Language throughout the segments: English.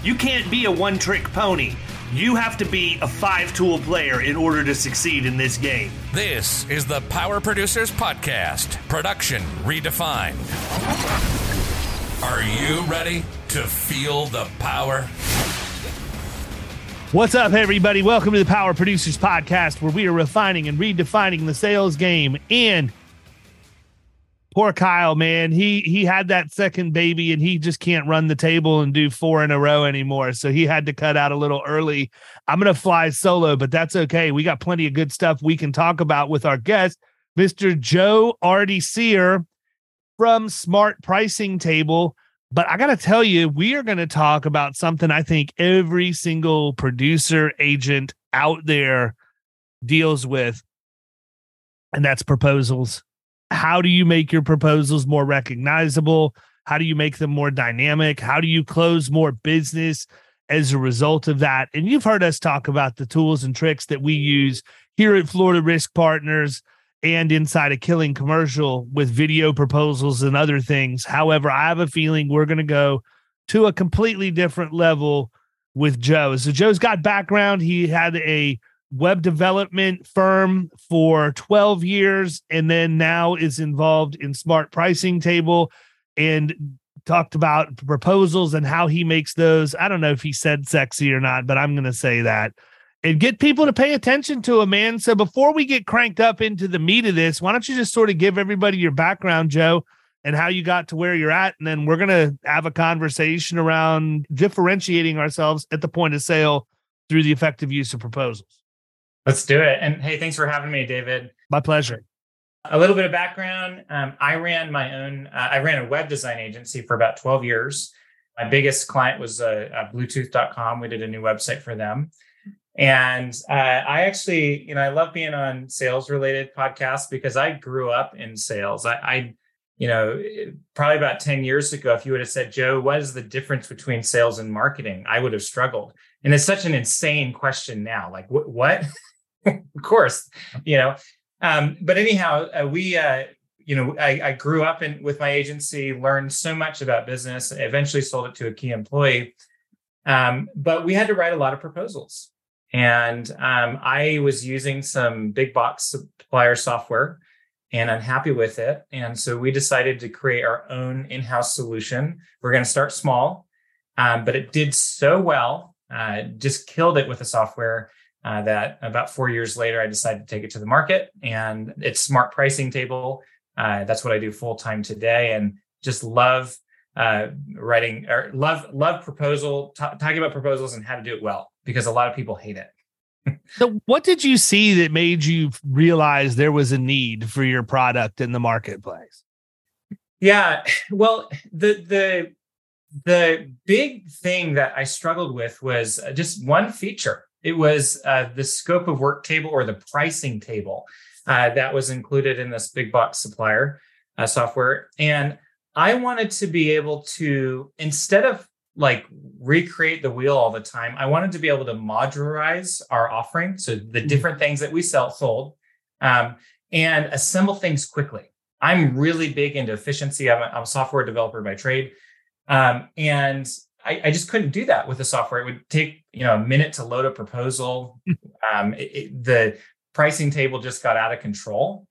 You can't be a one trick pony. You have to be a five tool player in order to succeed in this game. This is the Power Producers Podcast, production redefined. Are you ready to feel the power? What's up, everybody? Welcome to the Power Producers Podcast, where we are refining and redefining the sales game. And poor Kyle, man, he he had that second baby, and he just can't run the table and do four in a row anymore. So he had to cut out a little early. I'm gonna fly solo, but that's okay. We got plenty of good stuff we can talk about with our guest, Mr. Joe Ardeeser from Smart Pricing Table. But I got to tell you, we are going to talk about something I think every single producer agent out there deals with, and that's proposals. How do you make your proposals more recognizable? How do you make them more dynamic? How do you close more business as a result of that? And you've heard us talk about the tools and tricks that we use here at Florida Risk Partners and inside a killing commercial with video proposals and other things. However, I have a feeling we're going to go to a completely different level with Joe. So Joe's got background. He had a web development firm for 12 years and then now is involved in smart pricing table and talked about proposals and how he makes those. I don't know if he said sexy or not, but I'm going to say that and get people to pay attention to him, man. So before we get cranked up into the meat of this, why don't you just sort of give everybody your background, Joe, and how you got to where you're at? And then we're going to have a conversation around differentiating ourselves at the point of sale through the effective use of proposals. Let's do it. And hey, thanks for having me, David. My pleasure. A little bit of background. Um, I ran my own, uh, I ran a web design agency for about 12 years. My biggest client was uh, uh, Bluetooth.com. We did a new website for them. And uh, I actually, you know, I love being on sales related podcasts because I grew up in sales. I, I, you know, probably about 10 years ago, if you would have said, Joe, what is the difference between sales and marketing? I would have struggled. And it's such an insane question now. Like, wh- what? of course, you know. Um, but anyhow, uh, we, uh, you know, I, I grew up in with my agency, learned so much about business, eventually sold it to a key employee. Um, but we had to write a lot of proposals and um, I was using some big box supplier software and unhappy with it. And so we decided to create our own in house solution. We're going to start small, um, but it did so well, uh, just killed it with the software. Uh, that about four years later, I decided to take it to the market, and it's smart pricing table. Uh, that's what I do full time today, and just love uh, writing or love love proposal t- talking about proposals and how to do it well because a lot of people hate it. so what did you see that made you realize there was a need for your product in the marketplace? Yeah, well, the the the big thing that I struggled with was just one feature. It was uh, the scope of work table or the pricing table uh, that was included in this big box supplier uh, software, and I wanted to be able to instead of like recreate the wheel all the time. I wanted to be able to modularize our offering, so the mm-hmm. different things that we sell sold, um, and assemble things quickly. I'm really big into efficiency. I'm a, I'm a software developer by trade, um, and I, I, just couldn't do that with the software. It would take you know a minute to load a proposal. um, it, it, the pricing table just got out of control,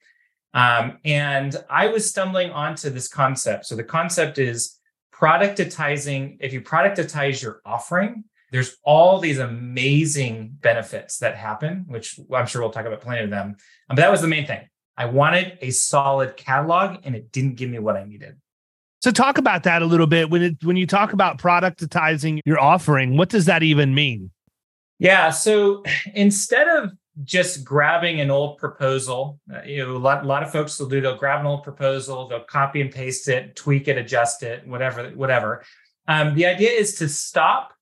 Um, and I was stumbling onto this concept. So the concept is productitizing. If you productize your offering, there's all these amazing benefits that happen, which I'm sure we'll talk about plenty of them. Um, but that was the main thing. I wanted a solid catalog, and it didn't give me what I needed. So talk about that a little bit. When it, when you talk about productizing your offering, what does that even mean? Yeah. So instead of just grabbing an old proposal, uh, you know, a lot, a lot of folks will do. They'll grab an old proposal, they'll copy and paste it, tweak it, adjust it, whatever, whatever. Um, the idea is to stop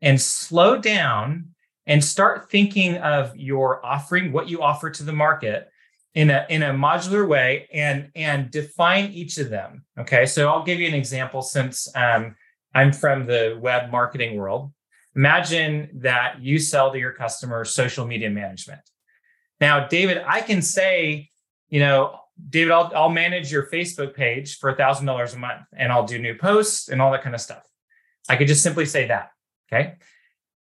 and slow down and start thinking of your offering, what you offer to the market, in a in a modular way and and define each of them. Okay so i'll give you an example since um, i'm from the web marketing world. Imagine that you sell to your customer social media management. Now david i can say you know david i'll, I'll manage your facebook page for a thousand dollars a month and i'll do new posts and all that kind of stuff. I could just simply say that okay?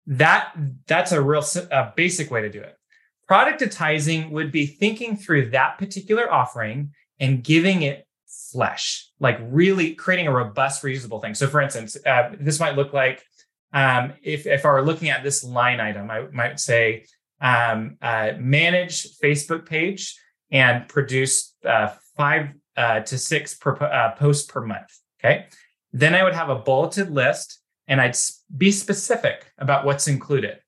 That that's a real a basic way to do it Productizing would be thinking through that particular offering and giving it flesh, like really creating a robust, reusable thing. So, for instance, uh, this might look like um, if, if I were looking at this line item, I might say um, uh, manage Facebook page and produce uh, five uh, to six per, uh, posts per month. Okay. Then I would have a bulleted list and I'd be specific about what's included.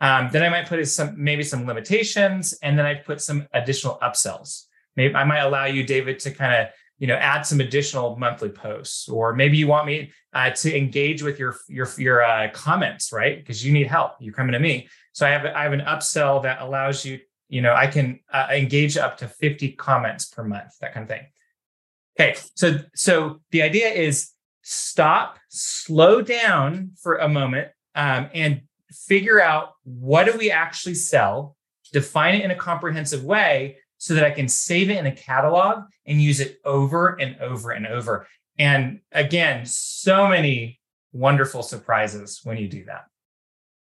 Um, then I might put some maybe some limitations, and then I put some additional upsells. Maybe I might allow you, David, to kind of you know add some additional monthly posts, or maybe you want me uh, to engage with your your your uh, comments, right? Because you need help. You're coming to me, so I have I have an upsell that allows you. You know, I can uh, engage up to 50 comments per month, that kind of thing. Okay, so so the idea is stop, slow down for a moment, um, and figure out what do we actually sell, define it in a comprehensive way so that I can save it in a catalog and use it over and over and over. And again, so many wonderful surprises when you do that.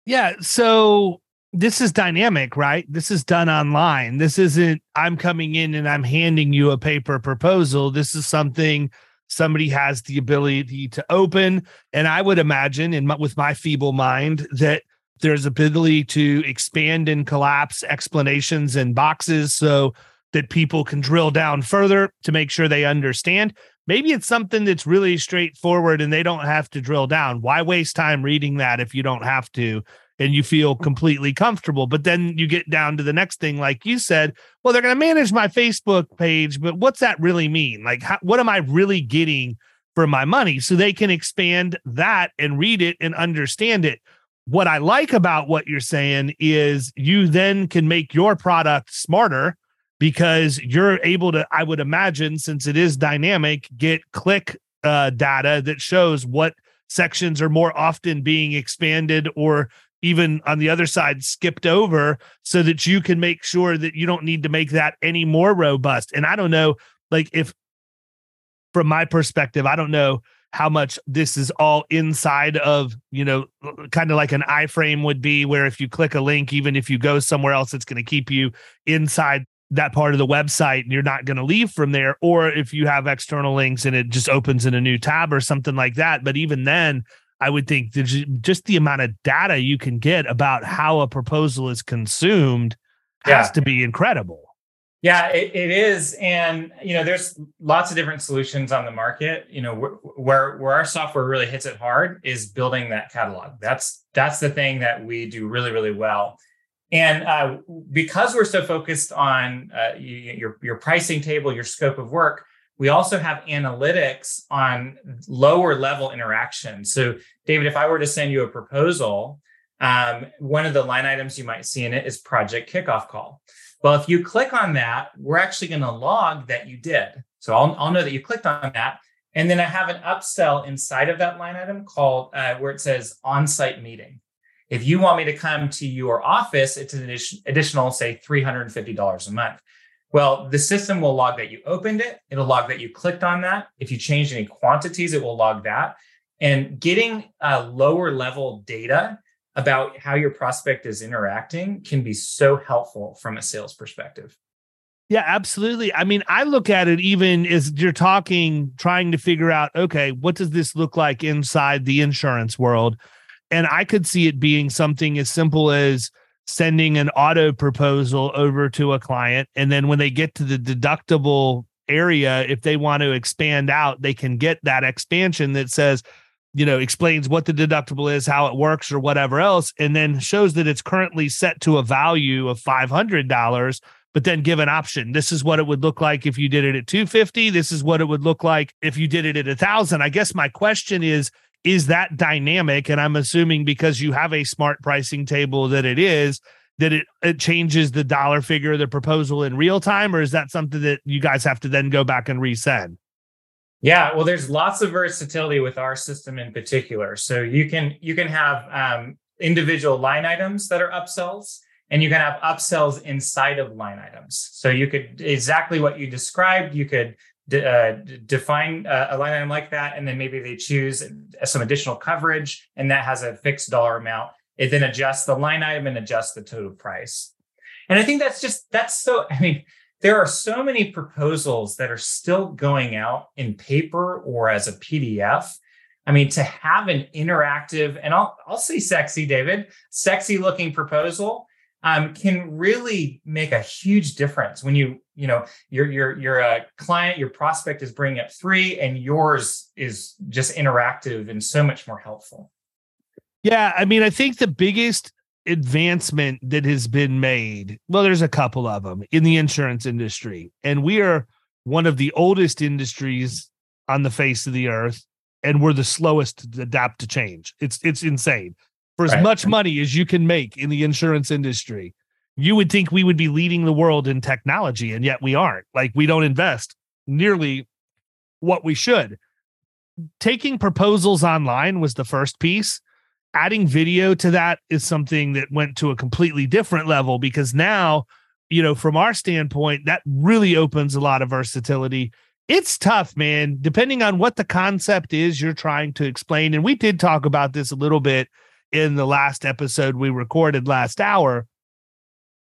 Yeah. So this is dynamic, right? This is done online. This isn't, I'm coming in and I'm handing you a paper proposal. This is something somebody has the ability to open. And I would imagine, in my, with my feeble mind, that there's ability to expand and collapse explanations and boxes so that people can drill down further to make sure they understand. Maybe it's something that's really straightforward and they don't have to drill down. Why waste time reading that if you don't have to and you feel completely comfortable? But then you get down to the next thing, like you said, well, they're going to manage my Facebook page, but what's that really mean? Like, how, what am I really getting for my money? So they can expand that and read it and understand it what I like about what you're saying is you then can make your product smarter because you're able to, I would imagine, since it is dynamic, get click uh, data that shows what sections are more often being expanded or even on the other side skipped over so that you can make sure that you don't need to make that any more robust. And I don't know, like, if from my perspective, I don't know how much this is all inside of, you know, kind of like an iframe would be, where if you click a link, even if you go somewhere else, it's going to keep you inside that part of the website and you're not going to leave from there. Or if you have external links and it just opens in a new tab or something like that. But even then, I would think just the amount of data you can get about how a proposal is consumed has to be incredible. Yeah, it, it is, and you know, there's lots of different solutions on the market. You know, where where our software really hits it hard is building that catalog. That's that's the thing that we do really really well. And uh, because we're so focused on uh, your your pricing table, your scope of work, we also have analytics on lower level interaction. So, David, if I were to send you a proposal, um, one of the line items you might see in it is project kickoff call. Well, if you click on that, we're actually going to log that you did. So I'll, I'll know that you clicked on that. And then I have an upsell inside of that line item called uh, where it says on site meeting. If you want me to come to your office, it's an additional, say, $350 a month. Well, the system will log that you opened it. It'll log that you clicked on that. If you changed any quantities, it will log that. And getting uh, lower level data about how your prospect is interacting can be so helpful from a sales perspective. Yeah, absolutely. I mean, I look at it even as you're talking, trying to figure out, okay, what does this look like inside the insurance world? And I could see it being something as simple as sending an auto proposal over to a client. And then when they get to the deductible area, if they want to expand out, they can get that expansion that says, you know, explains what the deductible is, how it works, or whatever else, and then shows that it's currently set to a value of $500 but then give an option. This is what it would look like if you did it at 250. This is what it would look like if you did it at a thousand. I guess my question is, is that dynamic? And I'm assuming because you have a smart pricing table that it is, that it, it changes the dollar figure, the proposal in real time, or is that something that you guys have to then go back and resend? Yeah, well, there's lots of versatility with our system in particular. So you can you can have um, individual line items that are upsells and you can have upsells inside of line items. So you could exactly what you described. You could uh, define a, a, line item like that, and then maybe they choose some additional coverage, and that has a fixed dollar amount. It then adjusts the line item and adjusts the total price. And I think that's just that's so. I mean, there are so many proposals that are still going out in paper or as a PDF. I mean, to have an interactive and I'll I'll say sexy, David, sexy looking proposal um, can really make a huge difference when you you know your your your uh, client your prospect is bringing up three and yours is just interactive and so much more helpful. Yeah i mean i think the biggest advancement that has been made well there's a couple of them in the insurance industry and we are one of the oldest industries on the face of the earth and we're the slowest to adapt to change. It's it's insane for as right. much money as you can make in the insurance industry. You would think we would be leading the world in technology, and yet we aren't. Like, we don't invest nearly what we should. Taking proposals online was the first piece. Adding video to that is something that went to a completely different level because now, you know, from our standpoint, that really opens a lot of versatility. It's tough, man, depending on what the concept is you're trying to explain. And we did talk about this a little bit in the last episode we recorded last hour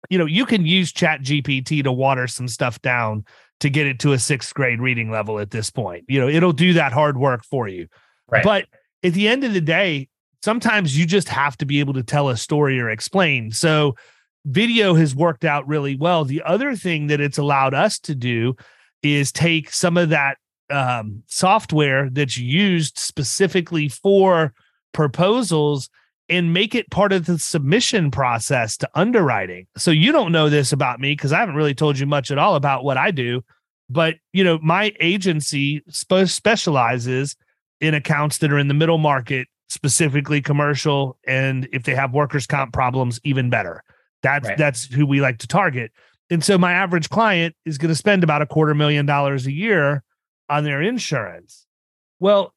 you know you can use chat gpt to water some stuff down to get it to a sixth grade reading level at this point. You know it'll do that hard work for you. Right. but at the end of the day sometimes you just have to be able to tell a story or explain. So video has worked out really well. The other thing that it's allowed us to do is take some of that um, software that's used specifically for proposals and make it part of the submission process to underwriting. So you don't know this about me because I haven't really told you much at all about what I do. But you know, my agency spe- specializes in accounts that are in the middle market, specifically commercial, and if they have workers' comp problems, even better. That's right. that's who we like to target. And so my average client is going to spend about a quarter million dollars a year on their insurance. Well,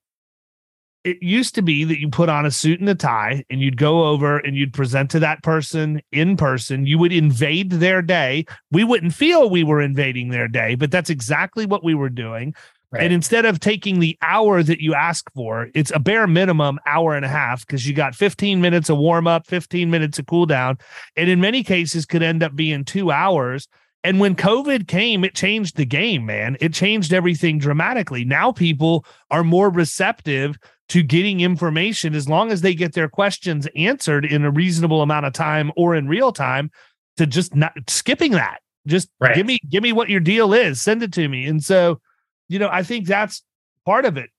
it used to be that you put on a suit and a tie and you'd go over and you'd present to that person in person. You would invade their day. We wouldn't feel we were invading their day, but that's exactly what we were doing. Right. And instead of taking the hour that you ask for, it's a bare minimum hour and a half because you got 15 minutes of warm up, 15 minutes of cool down, and in many cases could end up being two hours. And when COVID came, it changed the game, man. It changed everything dramatically. Now people are more receptive to getting information as long as they get their questions answered in a reasonable amount of time or in real time to just not skipping that. Just right. give me give me what your deal is send it to me. And so you know i think that's part of it.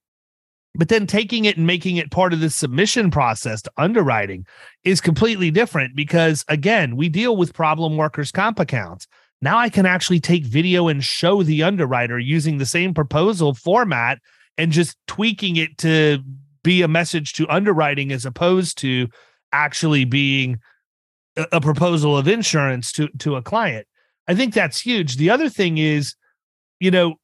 But then taking it and making it part of the submission process to underwriting is completely different because again we deal with problem workers comp accounts. Now i can actually take video and show the underwriter using the same proposal format and just tweaking it to be a message to underwriting as opposed to actually being a, proposal of insurance to to a client. I think that's huge. The other thing is, you know,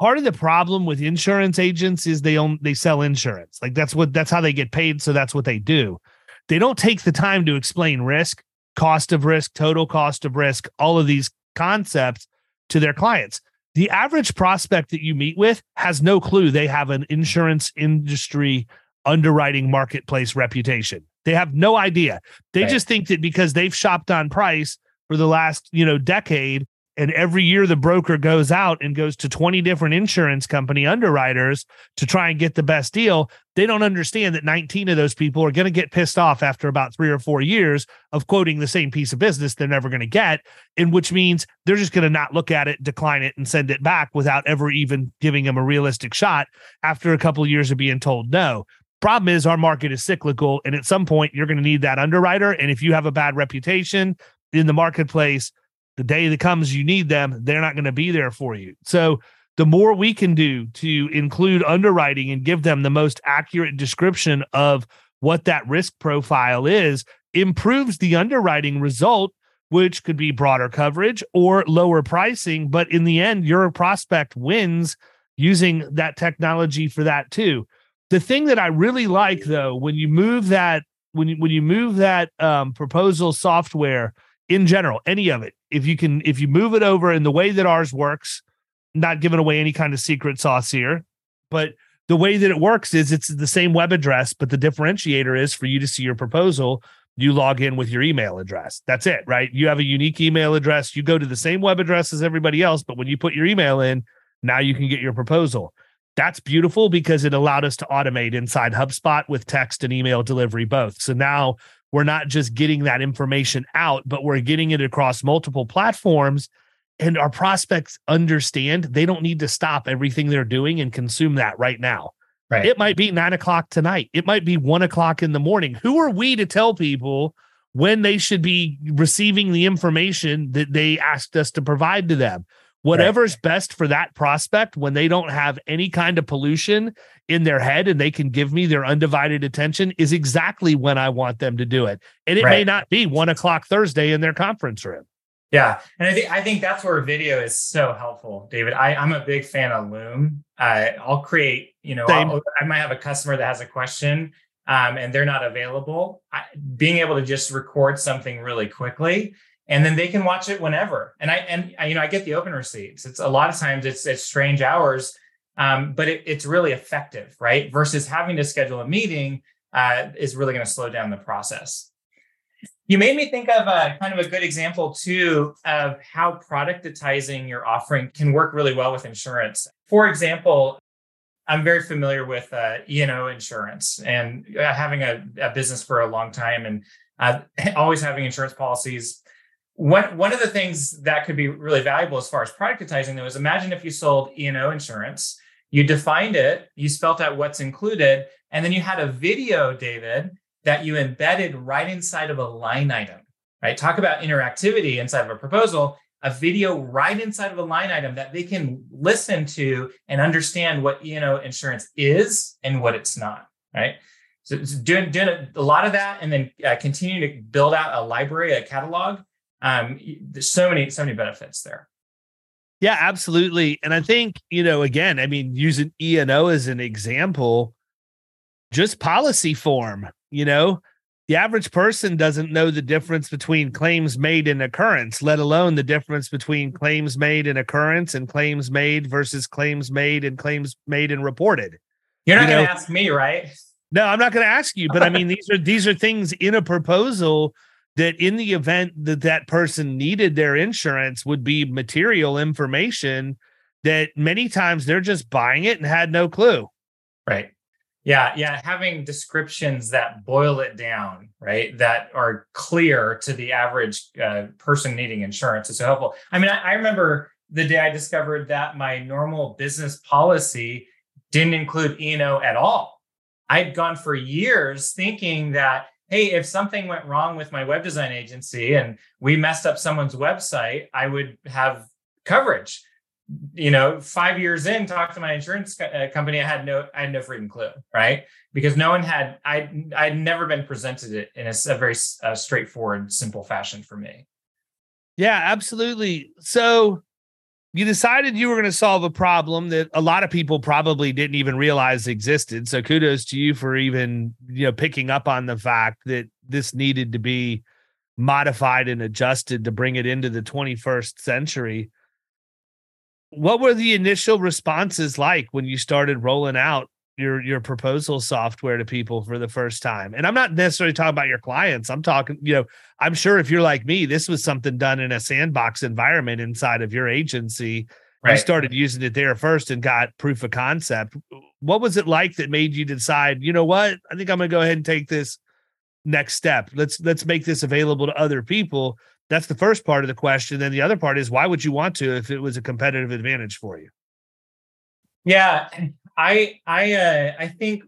part of the problem with insurance agents is they own they sell insurance. Like that's what that's how they get paid, so that's what they do. They don't take the time to explain risk, cost of risk, total cost of risk, all of these concepts to their clients the average prospect that you meet with has no clue they have an insurance industry underwriting marketplace reputation. They have no idea. They right. just think that because they've shopped on price for the last, you know, decade and every year the broker goes out and goes to 20 different insurance company underwriters to try and get the best deal. They don't understand that 19 of those people are going to get pissed off after about three or four years of quoting the same piece of business they're never going to get in which means they're just going to not look at it decline it and send it back without ever even giving them a realistic shot after a couple of years of being told no. Problem is our market is cyclical and at some point you're going to need that underwriter and if you have a bad reputation in the marketplace the day that comes you need them, they're not going to be there for you. So the more we can do to include underwriting and give them the most accurate description of what that risk profile is improves the underwriting result which could be broader coverage or lower pricing but in the end your prospect wins using that technology for that too the thing that i really like though when you move that when you when you move that um, proposal software in general, any of it. If you can, if you move it over in the way that ours works, not giving away any kind of secret sauce here, but the way that it works is it's the same web address, but the differentiator is for you to see your proposal, you log in with your email address. That's it, right? You have a unique email address. You go to the same web address as everybody else, but when you put your email in, now you can get your proposal. That's beautiful because it allowed us to automate inside HubSpot with text and email delivery both. So now we're not just getting that information out, but we're getting it across multiple platforms. And our prospects understand they don't need to stop everything they're doing and consume that right now. Right. It might be nine o'clock tonight. It might be one o'clock in the morning. Who are we to tell people when they should be receiving the information that they asked us to provide to them? Whatever's right. best for that prospect when they don't have any kind of pollution in their head and they can give me their undivided attention is exactly when I want them to do it. And it right. may not be one o'clock Thursday in their conference room. Yeah. And I think I think that's where video is so helpful, David. I, I'm a big fan of Loom. Uh, I'll create, you know, i might have a customer that has a question um, and they're not available. I, being able to just record something really quickly and then they can watch it whenever. And I and I, you know I get the open receipts. It's a lot of times it's it's strange hours, um, but it, it's really effective, right? Versus having to schedule a meeting uh, is really going to slow down the process. You made me think of a kind of a good example too of how productizing your offering can work really well with insurance. For example, I'm very familiar with uh, E&O insurance and uh, having a, a, business for a long time and uh, always having insurance policies one one of the things that could be really valuable as far as productizing though is imagine if you sold E&O insurance, you defined it, you spelt out what's included, and then you had a video, David, that you embedded right inside of a line item. Right? Talk about interactivity inside of a proposal, a video right inside of a line item that they can listen to and understand what E&O insurance is and what it's not. Right? So doing, doing a lot of that and then uh, to build out a library, a catalog um, there's so many so many benefits there. Yeah, absolutely. And I think, you know, again, I mean, using E&O as an example, just policy form, you know, the average person doesn't know the difference between claims made and occurrence, let alone the difference between claims made and occurrence and claims made versus claims made and claims made and reported. You're not you going to ask me, right? No, I'm not going to ask you, but I mean, these are these are things in a proposal that in the event that that person needed their insurance would be material information that many times they're just buying it and had no clue. Right. Yeah. Yeah. Having descriptions that boil it down, right, that are clear to the average uh, person needing insurance is so helpful. I mean, I, I remember the day I discovered that my normal business policy didn't include E&O at all. I'd gone for years thinking that hey, if something went wrong with my web design agency and we messed up someone's website, I would have coverage. You know, five years in, talk to my insurance uh, company. I had no, I had no freaking clue, right? Because no one had, I, I'd never been presented it in a, a very uh, straightforward, simple fashion for me. Yeah, absolutely. So, you decided you were going to solve a problem that a lot of people probably didn't even realize existed. So kudos to you for even, you know, picking up on the fact that this needed to be modified and adjusted to bring it into the 21st century. What were the initial responses like when you started rolling out your your proposal software to people for the first time. And I'm not necessarily talking about your clients. I'm talking, you know, I'm sure if you're like me, this was something done in a sandbox environment inside of your agency. Right. You started using it there first and got proof of concept. What was it like that made you decide, you know what? I think I'm going to go ahead and take this next step. Let's let's make this available to other people. That's the first part of the question. Then the other part is why would you want to if it was a competitive advantage for you? Yeah, I I uh, I think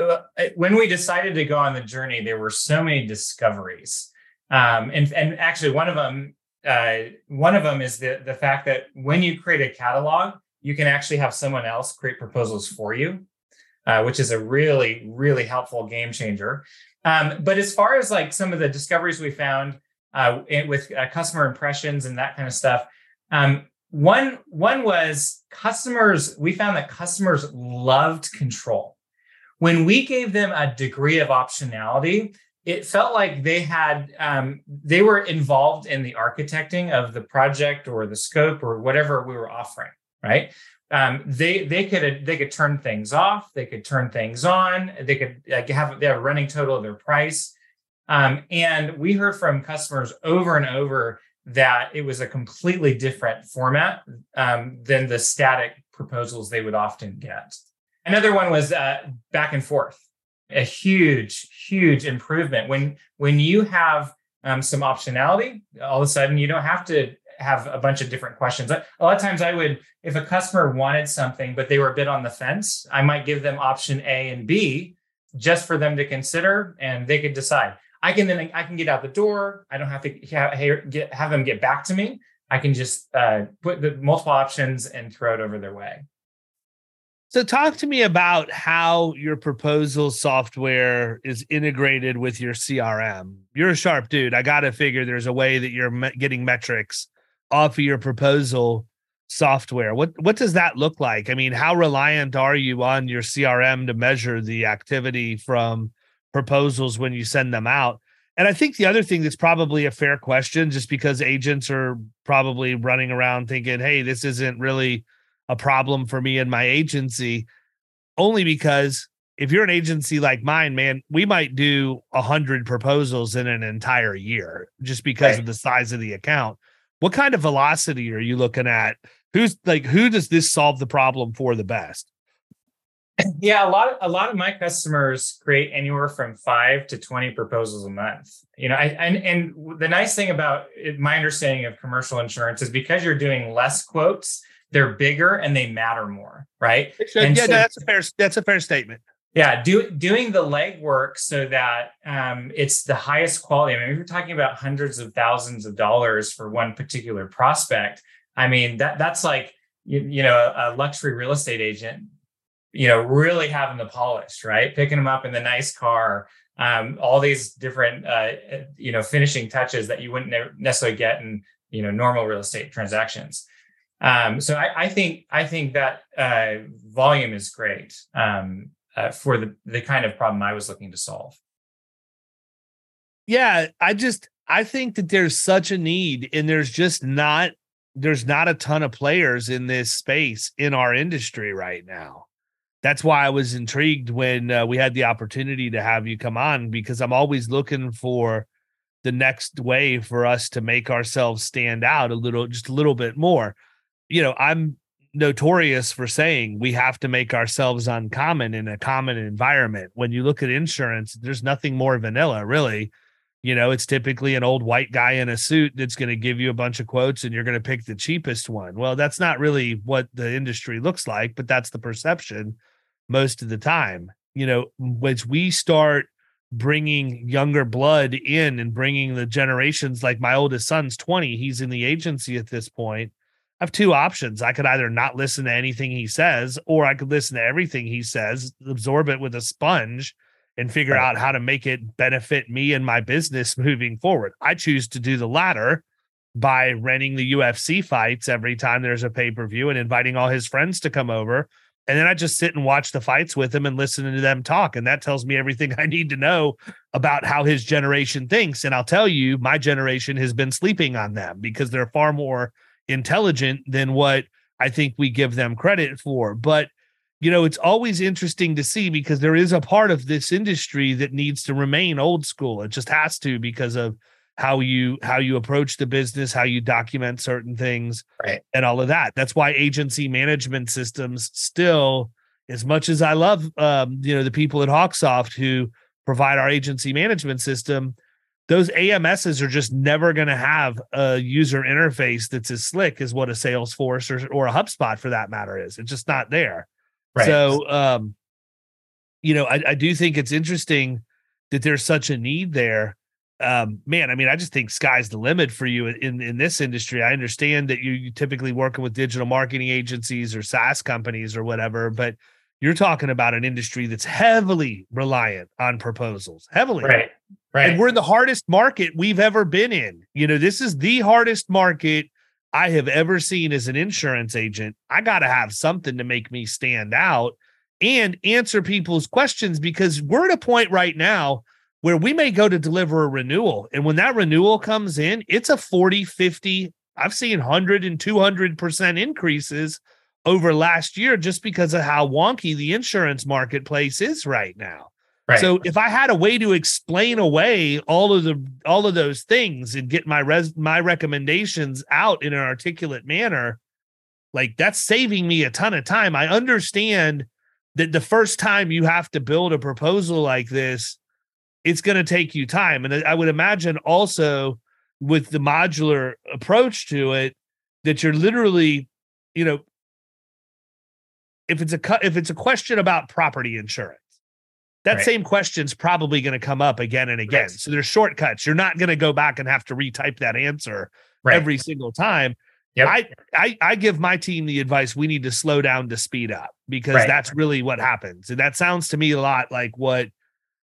uh, when we decided to go on the journey, there were so many discoveries, um, and and actually one of them uh, one of them is the the fact that when you create a catalog, you can actually have someone else create proposals for you, uh, which is a really really helpful game changer. Um, but as far as like some of the discoveries we found uh, with uh, customer impressions and that kind of stuff, um, one one was customers we found that customers loved control. When we gave them a degree of optionality it felt like they had um, they were involved in the architecting of the project or the scope or whatever we were offering right? Um, they they could they could turn things off they could turn things on they could like, have they have a running total of their price. Um, and we heard from customers over and over that it was a completely different format um, than the static proposals they would often get. Another one was uh, back and forth, a huge, huge improvement. When when you have um, some optionality, all of a sudden you don't have to have a bunch of different questions. A lot of times I would, if a customer wanted something, but they were a bit on the fence, I might give them option A and B just for them to consider and they could decide. I can then I can get out the door. I don't have to have, get, have them get back to me. I can just uh, put the multiple options and throw it over their way. So, talk to me about how your proposal software is integrated with your CRM. You're a sharp dude. I got to figure there's a way that you're getting metrics off of your proposal software. What what does that look like? I mean, how reliant are you on your CRM to measure the activity from proposals when you send them out. And I think the other thing that's probably a fair question, just because agents are probably running around thinking, hey, this isn't really a problem for me and my agency, only because if you're an agency like mine, man, we might do a hundred proposals in an entire year just because right. of the size of the account. What kind of velocity are you looking at? Who's like who does this solve the problem for the best? yeah a lot of a lot of my customers create anywhere from five to 20 proposals a month you know I, and and the nice thing about it, my understanding of commercial insurance is because you're doing less quotes they're bigger and they matter more right? Yeah so, that's a fair that's a fair statement. Yeah do, doing the legwork so that um, it's the highest quality i mean if you're talking about hundreds of thousands of dollars for one particular prospect i mean that that's like you, you know a luxury real estate agent you know, really having the polish, right? Picking them up in the nice car, um, all these different, uh, you know, finishing touches that you wouldn't necessarily get in, you know, normal real estate transactions. Um, so I, I, think I think that uh, volume is great um, uh, for the the kind of problem I was looking to solve. Yeah, I just I think that there's such a need, and there's just not there's not a ton of players in this space in our industry right now that's why I was intrigued when uh, we had the opportunity to have you come on because I'm always looking for the next way for us to make ourselves stand out a little, just a little bit more. You know, I'm notorious for saying we have to make ourselves uncommon in a common environment. When you look at insurance, there's nothing more vanilla, really. You know, it's typically an old white guy in a suit that's going to give you a bunch of quotes and you're going to pick the cheapest one. Well, that's not really what the industry looks like, but that's the perception most of the time. You know, as we start bringing younger blood in and bringing the generations, like my oldest son's 20, he's in the agency at this point. I have two options. I could either not listen to anything he says, or I could listen to everything he says, absorb it with a sponge, and figure right. out how to make it benefit me and my business moving forward. I choose to do the latter by renting the UFC fights every time there's a pay per view and inviting all his friends to come over and then I just sit and watch the fights with him and listen to them talk. And that tells me everything I need to know about how his generation thinks. And I'll tell you, my generation has been sleeping on them because they're far more intelligent than what I think we give them credit for. But you know, it's always interesting to see because there is a part of this industry that needs to remain old school. It just has to because of how you how you approach the business, how you document certain things, right. and all of that. That's why agency management systems still, as much as I love, um, you know, the people at Hawksoft who provide our agency management system, those AMSs are just never going to have a user interface that's as slick as what a Salesforce or, or a HubSpot for that matter is. It's just not there. Right. So, um, you know, I, I do think it's interesting that there's such a need there. Um, man, I mean, I just think sky's the limit for you in in this industry. I understand that you you typically working with digital marketing agencies or SaaS companies or whatever, but you're talking about an industry that's heavily reliant on proposals, heavily. Right. Right. And we're in the hardest market we've ever been in. You know, this is the hardest market I have ever seen as an insurance agent. I got to have something to make me stand out and answer people's questions because we're at a point right now where we may go to deliver a renewal. And when that renewal comes in, it's a 40, 50, I've seen 100 and 200% increases over last year just because of how wonky the insurance marketplace is right now. Right. So if I had a way to explain away all of the all of those things and get my res my recommendations out in an articulate manner, like that's saving me a ton of time. I understand that the first time you have to build a proposal like this, it's going to take you time. And I would imagine also with the modular approach to it, that you're literally, you know, if it's a if it's a question about property insurance that right. same question's probably going to come up again and again. Right. So there's shortcuts. You're not going to go back and have to retype that answer right. every single time. Yep. I, I I give my team the advice we need to slow down to speed up because that's really what happens. And that sounds to me a lot like what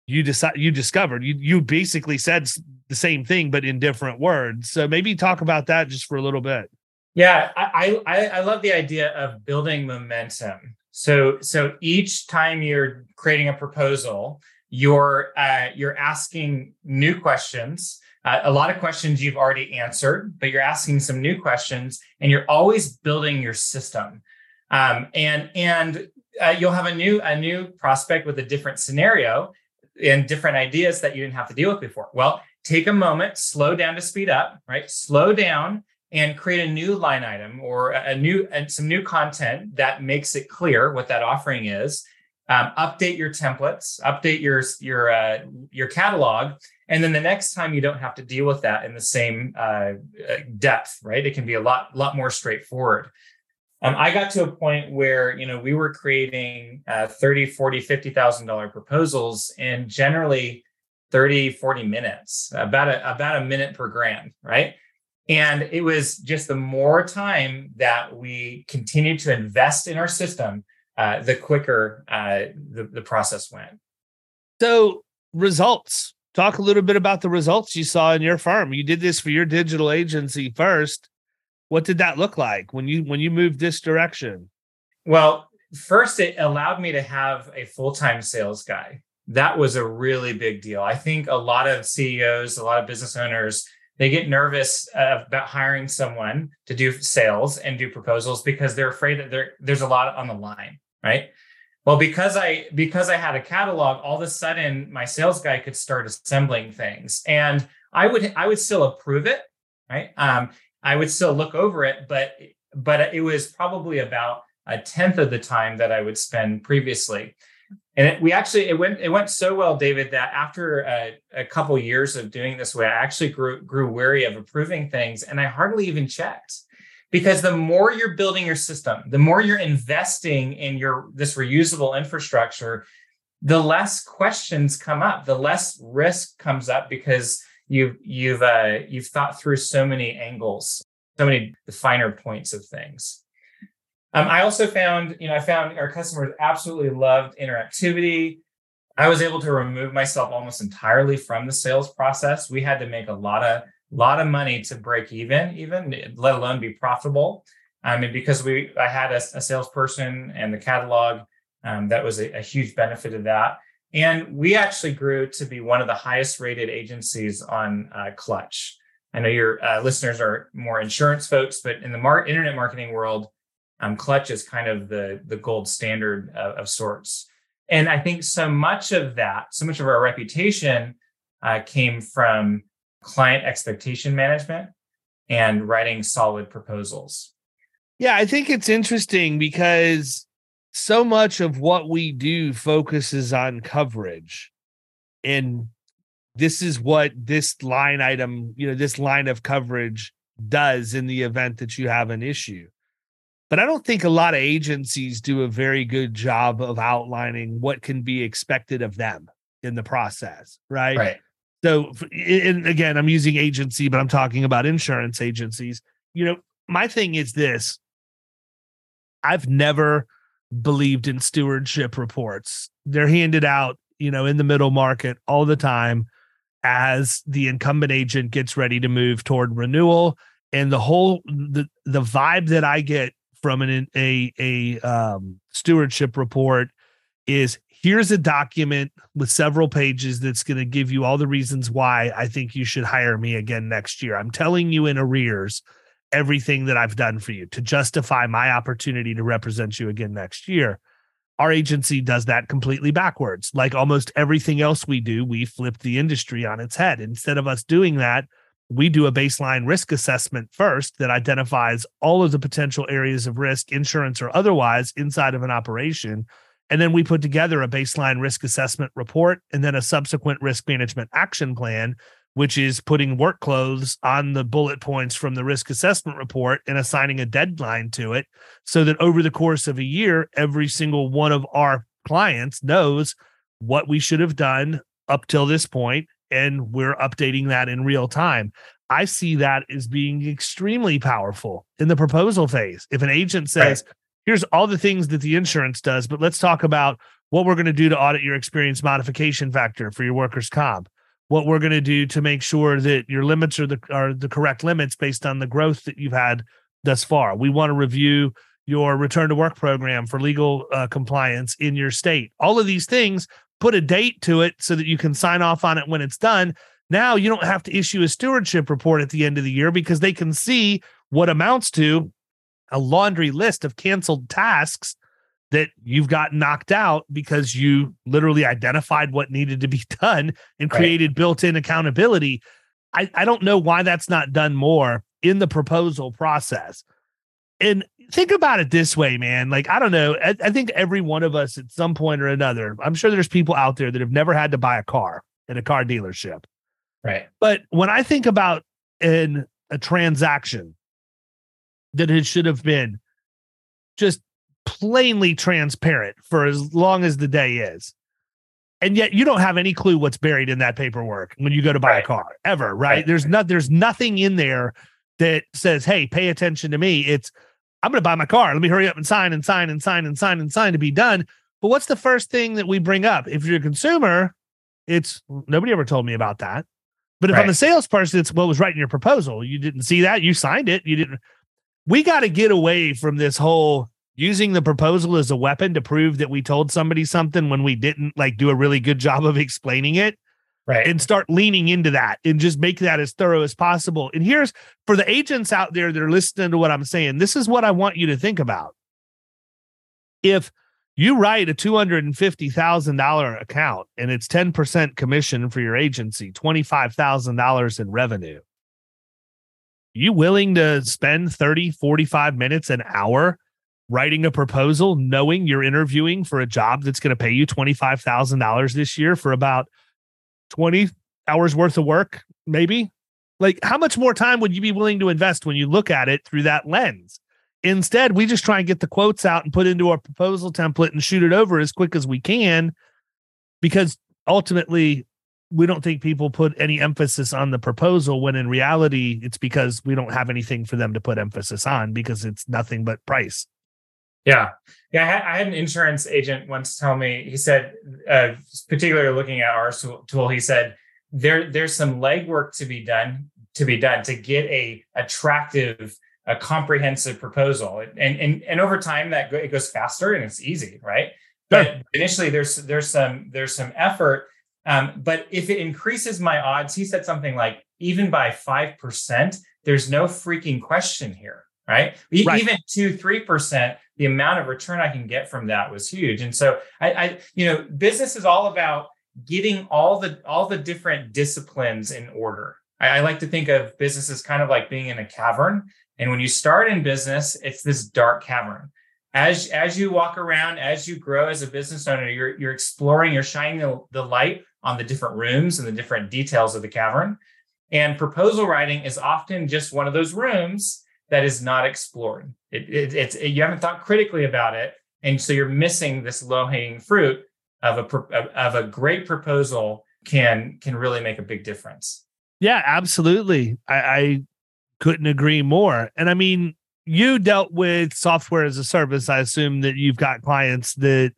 you decide you discovered. You you basically said the same thing but in different words. So maybe talk about that just for a little bit. Yeah, I I, I love the idea of building momentum so so each time you're creating a proposal, you're uh, you're asking new questions. Uh, a lot of questions you've already answered, but you're asking some new questions, and you're always building your system. Um, and and uh, you'll have a new a new prospect with a different scenario and different ideas that you didn't have to deal with before. Well, take a moment, slow down to speed up, right? Slow down and create a new line item or a new and some new content that makes it clear what that offering is. Um, update your templates, update your your uh, your catalog, and then the next time you don't have to deal with that in the same uh, uh depth, right? It can be a lot lot more straightforward. Um, I got to a point where you know we were creating uh, 30, 40, 50,000 dollar proposals in generally 30, 40 minutes, about a about a minute per grand, right? And it was just the more time that we continued to invest in our system, uh, the quicker uh, the, the process went. So, results. Talk a little bit about the results you saw in your firm. You did this for your digital agency first. What did that look like when you when you moved this direction? Well, first it allowed me to have a full-time sales guy. That was a really big deal. I think a lot of CEOs, a lot of business owners they get nervous about hiring someone to do sales and do proposals because they're afraid that there's a lot on the line right well because i because i had a catalog all of a sudden my sales guy could start assembling things and i would i would still approve it right um, i would still look over it but but it was probably about a tenth of the time that i would spend previously. And it, we actually it went it went so well david that after a, a couple years of doing this way i actually grew grew wary of approving things and i hardly even checked. Because the more you're building your system the more you're investing in your this reusable infrastructure the less questions come up the less risk comes up because you've you've uh, you've thought through so many angles so many the finer points of things um, I also found, you know, I found our customers absolutely loved interactivity. I was able to remove myself almost entirely from the sales process. We had to make a lot of lot of money to break even, even let alone be profitable. I mean, because we, I had a, a salesperson and the catalog. Um, that was a, a huge benefit of that. And we actually grew to be one of the highest rated agencies on uh, Clutch. I know your uh, listeners are more insurance folks, but in the mar- internet marketing world, Um, Clutch is kind of the the gold standard of, of, sorts. And I think so much of that, so much of our reputation uh, came from client expectation management and writing solid proposals. Yeah, I think it's interesting because so much of what we do focuses on coverage. And this is what this line item, you know, this line of coverage does in the event that you have an issue. But I don't think a lot of agencies do a very good job of outlining what can be expected of them in the process, right? Right. So, and again, I'm using agency, but I'm talking about insurance agencies. You know, my thing is this I've never believed in stewardship reports. They're handed out, you know, in the middle market all the time as the incumbent agent gets ready to move toward renewal and the whole the the vibe that I get from an a a um, stewardship report is here's a document with several pages that's going to give you all the reasons why I think you should hire me again next year. I'm telling you in arrears everything that I've done for you to justify my opportunity to represent you again next year. Our agency does that completely backwards. Like almost everything else we do, we flip the industry on its head. Instead of us doing that, we do a baseline risk assessment first that identifies all of the potential areas of risk, insurance or otherwise, inside of an operation. And then we put together a baseline risk assessment report and then a subsequent risk management action plan, which is putting work clothes on the bullet points from the risk assessment report and assigning a deadline to it so that over the course of a year, every single one of our clients knows what we should have done up till this point and we're updating that in real time. I see that as being extremely powerful in the proposal phase. If an agent says, right. here's all the things that the insurance does, but let's talk about what we're going to do to audit your experience modification factor for your workers' comp, what we're going to do to make sure that your limits are the are the correct limits based on the growth that you've had thus far. We want to review your return to work program for legal uh, compliance in your state. All of these things put a date to it so that you can sign off on it when it's done. Now you don't have to issue a stewardship report at the end of the year because they can see what amounts to a laundry list of canceled tasks that you've got knocked out because you literally identified what needed to be done and created right. built-in accountability. I, I don't know why that's not done more in the proposal process. And think about it this way, man. Like, I don't know. I, I, think every one of us at some point or another, I'm sure there's people out there that have never had to buy a car in a car dealership. Right. But when I think about in a transaction that it should have been just plainly transparent for as long as the day is. And yet you don't have any clue what's buried in that paperwork when you go to buy right. a car ever, right? right? There's not there's nothing in there that says, "Hey, pay attention to me." It's I'm going to buy my car. Let me hurry up and sign and sign and sign and sign and sign to be done. But what's the first thing that we bring up? If you're a consumer, it's nobody ever told me about that. But if right. I'm a salesperson, it's what was right in your proposal. You didn't see that. You signed it. You didn't. We got to get away from this whole using the proposal as a weapon to prove that we told somebody something when we didn't like do a really good job of explaining it. Right. And start leaning into that and just make that as thorough as possible. And here's for the agents out there that are listening to what i'm saying this is what i want you to think about. If you write a $250,000 account and it's 10% commission for your agency, $25,000 in revenue. You willing to spend 30, 45 minutes an hour writing a proposal knowing you're interviewing for a job that's going to pay you $25,000 this year for about 20 hours worth of work, maybe. Like, how much more time would you be willing to invest when you look at it through that lens? Instead, we just try and get the quotes out and put into our proposal template and shoot it over as quick as we can because ultimately we don't think people put any emphasis on the proposal when in reality it's because we don't have anything for them to put emphasis on because it's nothing but price. Yeah. Yeah. I had, I had, an insurance agent once tell me, he said, uh, particularly looking at our tool, he said, there, there's some legwork to be done to be done to get a attractive, a comprehensive proposal. And, and, and over time that it goes faster and it's easy. Right. But initially there's, there's some, there's some effort. Um, but if it increases my odds, he said something like even by 5%, there's no freaking question here right? right. Even two, three percent, the amount of return I can get from that was huge. And so I, I, you know, business is all about getting all the all the different disciplines in order. I, I like to think of business as kind of like being in a cavern. And when you start in business, it's this dark cavern. As as you walk around, as you grow as a business owner, you're you're exploring, you're shining the, the light on the different rooms and the different details of the cavern. And proposal writing is often just one of those rooms that is not explored. It, it, it's it, you haven't thought critically about it, and so you're missing this low hanging fruit of a of a great proposal can can really make a big difference. Yeah, absolutely. I, I couldn't agree more. And I mean, you dealt with software as a service. I assume that you've got clients that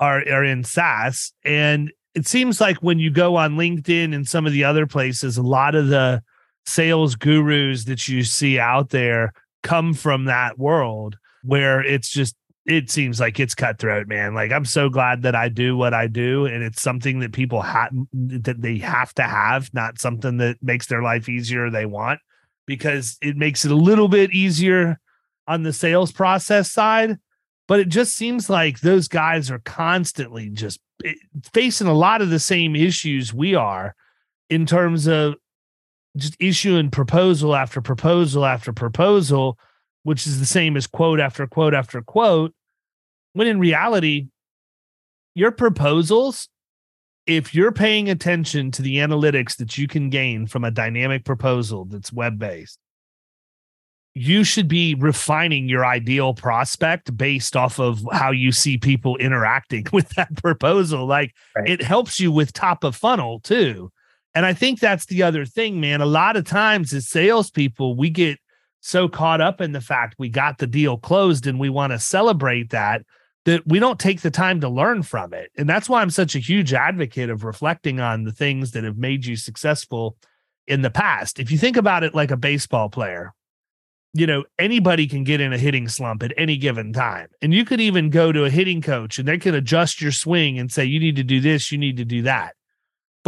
are are in SaaS, and it seems like when you go on LinkedIn and some of the other places, a lot of the sales gurus that you see out there come from that world where it's just it seems like it's cutthroat man. Like i'm so glad that i do what i do and it's something that people have that they have to have not something that makes their life easier they want because it makes it a little bit easier on the sales process side. But it just seems like those guys are constantly just eh, facing a lot of the same issues we are in terms of just issuing proposal after proposal after proposal, which is the same as quote after quote after quote. When in reality, your proposals, if you're paying attention to the analytics that you can gain from a dynamic proposal that's web based, you should be refining your ideal prospect based off of how you see people interacting with that proposal. Like right. it helps you with top of funnel too. And I think that's the other thing, man. A lot of times as salespeople, we get so caught up in the fact we got the deal closed and we want to celebrate that that we don't take the time to learn from it. And that's why I'm such a huge advocate of reflecting on the things that have made you successful in the past. If you think about it like a baseball player, you know, anybody can get in a hitting slump at any given time. And you could even go to a hitting coach and they can adjust your swing and say, you need to do this, you need to do that.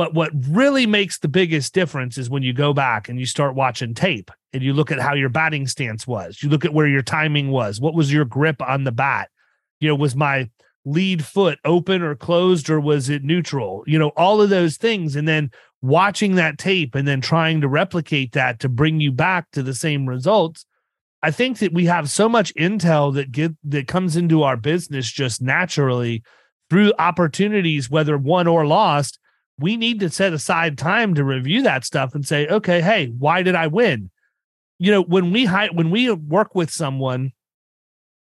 But what really makes the biggest difference is when you go back and you start watching tape and you look at how your batting stance was. You look at where your timing was. What was your grip on the bat? You know, was my lead foot open or closed or was it neutral? You know, all of those things. And then watching that tape and then trying to replicate that to bring you back to the same results. I think that we have so much intel that get that comes into our business just naturally through opportunities, whether won or lost, we need to set aside time to review that stuff and say, okay, hey, why did I win? You know, when we hire, when we work with someone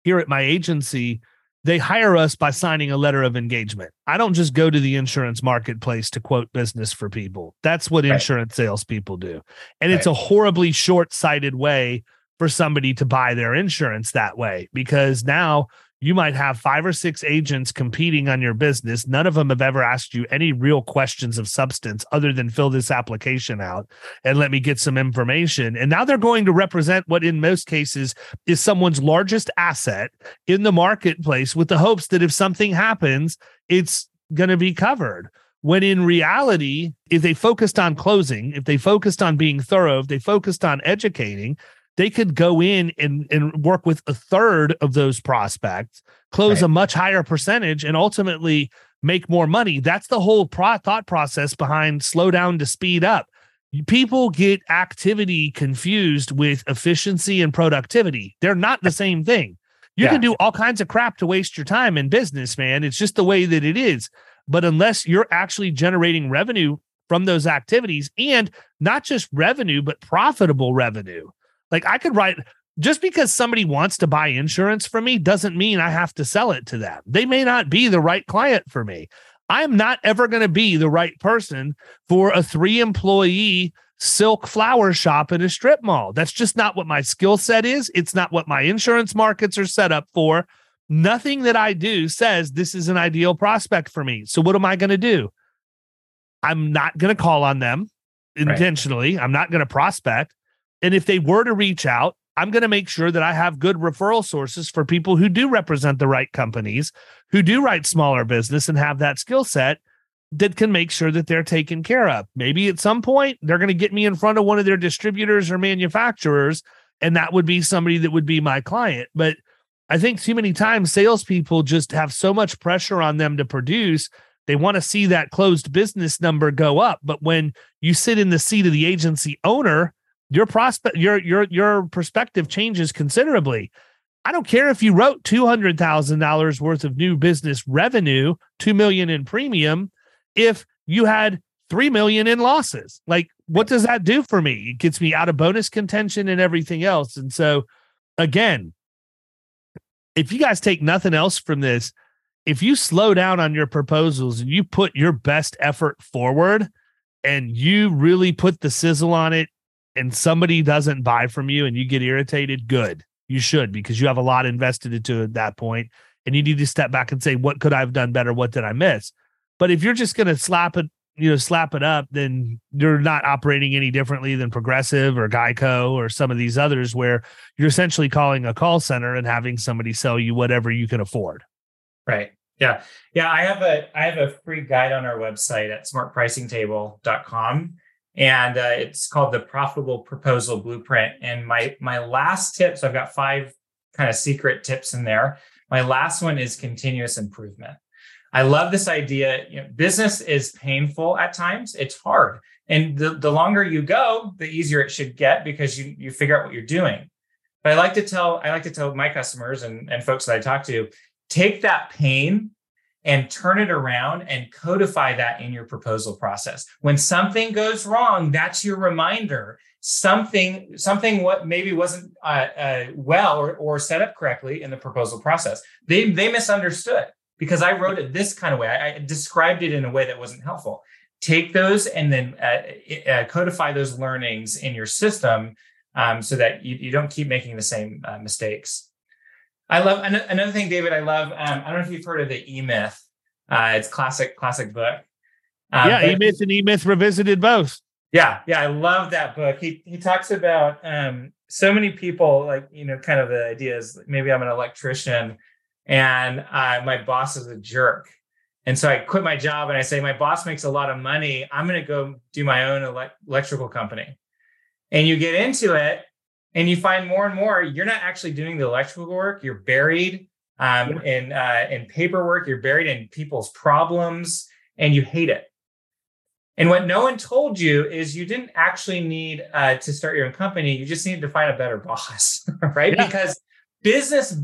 here at my agency, they hire us by signing a letter of engagement. I don't just go to the insurance marketplace to quote business for people. That's what right. insurance salespeople do. And right. it's a horribly short sighted way for somebody to buy their insurance that way because now you might have five or six agents competing on your business. None of them have ever asked you any real questions of substance other than fill this application out and let me get some information. And now they're going to represent what, in most cases, is someone's largest asset in the marketplace with the hopes that if something happens, it's going to be covered. When in reality, if they focused on closing, if they focused on being thorough, if they focused on educating, they could go in and, and work with a third of those prospects, close right. a much higher percentage, and ultimately make more money. That's the whole pro- thought process behind slow down to speed up. People get activity confused with efficiency and productivity. They're not the same thing. You yeah. can do all kinds of crap to waste your time in business, man. It's just the way that it is. But unless you're actually generating revenue from those activities and not just revenue, but profitable revenue, like I could write just because somebody wants to buy insurance from me doesn't mean I have to sell it to them. They may not be the right client for me. I'm not ever going to be the right person for a three employee silk flower shop in a strip mall. That's just not what my skill set is. It's not what my insurance markets are set up for. Nothing that I do says this is an ideal prospect for me. So, what am I going to do? I'm not going to call on them intentionally. Right. I'm not going to prospect. And if they were to reach out, I'm going to make sure that I have good referral sources for people who do represent the right companies, who do write smaller business and have that skill set that can make sure that they're taken care of. Maybe at some point they're going to get me in front of one of their distributors or manufacturers and that would be somebody that would be my client. But I think too many times salespeople just have so much pressure on them to produce. They want to see that closed business number go up. But when you sit in the seat of the agency owner, your prospect, your your your perspective changes considerably. I don't care if you wrote two hundred thousand dollars worth of new business revenue, two million in premium, if you had three million in losses. Like, what does that do for me? It gets me out of bonus contention and everything else. And so, again, if you guys take nothing else from this, if you slow down on your proposals and you put your best effort forward and you really put the sizzle on it and somebody doesn't buy from you and you get irritated, good. You should because you have a lot invested into at that point and you need to step back and say, what could I have done better? What did I miss? But if you're just going to slap it, you know, slap it up, then you're not operating any differently than Progressive or Geico or some of these others where you're essentially calling a call center and having somebody sell you whatever you can afford. Right. Yeah. Yeah. I have a I have a free guide on our website at smartpricingtable.com. And uh, it's called the profitable proposal blueprint. And my my last tip, so I've got five kind of secret tips in there. My last one is continuous improvement. I love this idea. You know, business is painful at times. It's hard. And the, the longer you go, the easier it should get because you you figure out what you're doing. But I like to tell I like to tell my customers and, and folks that I talk to, take that pain and turn it around and codify that in your proposal process. When something goes wrong, that's your reminder. Something, something what maybe wasn't uh, uh, well or, or set up correctly in the proposal process. They they misunderstood because I wrote it this kind of way. I, I described it in a way that wasn't helpful. Take those and then uh, uh, codify those learnings in your system um, so that you, you, don't keep making the same uh, mistakes. I love another thing, David. I love. Um, I don't know if you've heard of the E Myth. Uh, it's classic, classic book. Um, yeah, E Myth and E Myth revisited both. Yeah, yeah, I love that book. He he talks about um, so many people, like you know, kind of the ideas. Maybe I'm an electrician and uh, my boss is a jerk. And so I quit my job and I say, my boss makes a lot of money. I'm going to go do my own ele- electrical company. And you get into it and you find more and more you're not actually doing the electrical work. You're buried um, in, uh, in paperwork, you're buried in people's problems, and you hate it. And what no one told you is you didn't actually need uh, to start your own company. You just needed to find a better boss, right? Yeah. Because business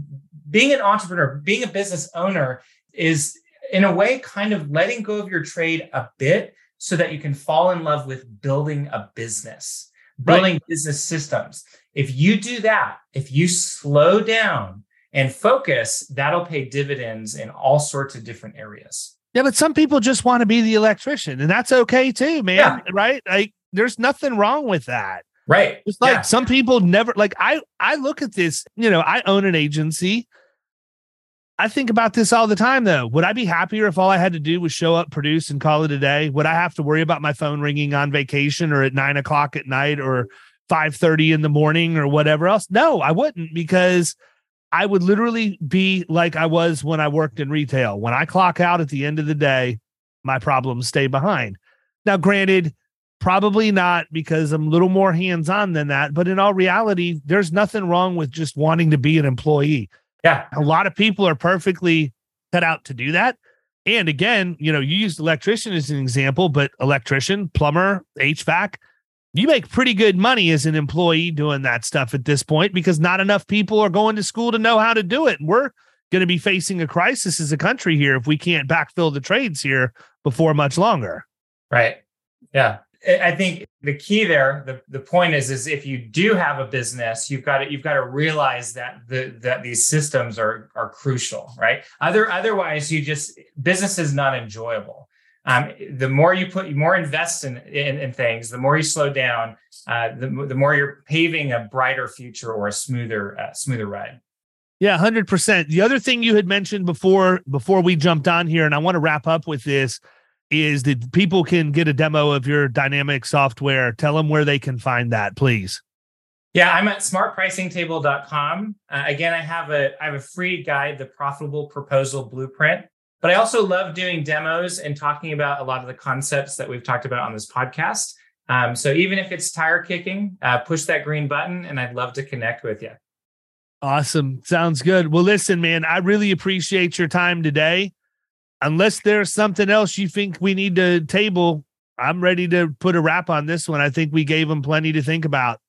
being an entrepreneur, being a business owner is in a way kind of letting go of your trade a bit so that you can fall in love with building a business, building right. business systems. If you do that, if you slow down and focus, that'll pay dividends in all sorts of different areas. Yeah, but some people just want to be the electrician, and that's okay too, man. Yeah. Right? Like, there's nothing wrong with that. Right. It's like yeah. some people never like I I look at this, you know, I own an agency I think about this all the time though. Would I be happier if all I had to do was show up, produce, and call it a day? Would I have to worry about my phone ringing on vacation or at nine o'clock at night or 5:30 in the morning or whatever else? No, I wouldn't because I would literally be like I was when I worked in retail. When I clock out at the end of the day, my problems stay behind. Now, granted, probably not because I'm a little more hands-on than that, but in all reality, there's nothing wrong with just wanting to be an employee. Yeah. A lot of people are perfectly cut out to do that. And again, you know, you used electrician as an example, but electrician, plumber, HVAC, you make pretty good money as an employee doing that stuff at this point because not enough people are going to school to know how to do it. We're going to be facing a crisis as a country here if we can't backfill the trades here before much longer. Right. Yeah. I think the key there, the, the point is, is if you do have a business, you've got to you've got to realize that the that these systems are are crucial, right? Other otherwise, you just business is not enjoyable. Um, the more you put, more invest in, in, in things, the more you slow down, uh, the, the more you're paving a brighter future or a smoother uh, smoother ride. Yeah, hundred percent. The other thing you had mentioned before before we jumped on here, and I want to wrap up with this is that people can get a demo of your dynamic software. Tell them where they can find that, please. Yeah, I'm at smartpricingtable.com. Uh, again, I have a I have a free guide, the profitable proposal blueprint. But I also love doing demos and talking about a lot of the concepts that we've talked about on this podcast. Um, so even if it's tire kicking, uh, push that green button, and I'd love to connect with you. Awesome. Sounds good. Well, listen, man, I really appreciate your time today. Unless there's something else you think we need to table, I'm ready to put a wrap on this one. I think we gave them plenty to think about.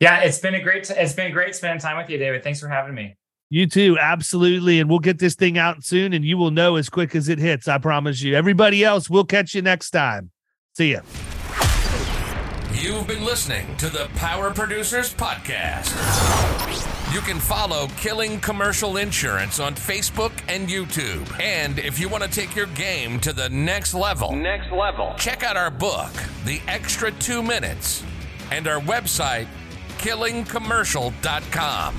Yeah, it's been a great t- it's been great spending time with you, David. Thanks for having me. You too, absolutely. And we'll get this thing out soon, and you will know as quick as it hits. I promise you. Everybody else, we'll catch you next time. See ya. You've been listening to the Power Producers Podcast. You can follow Killing Commercial Insurance on Facebook and YouTube. And if you want to take your game to the next level, next level, check out our book, The Extra Two Minutes, and our website, killingcommercial.com.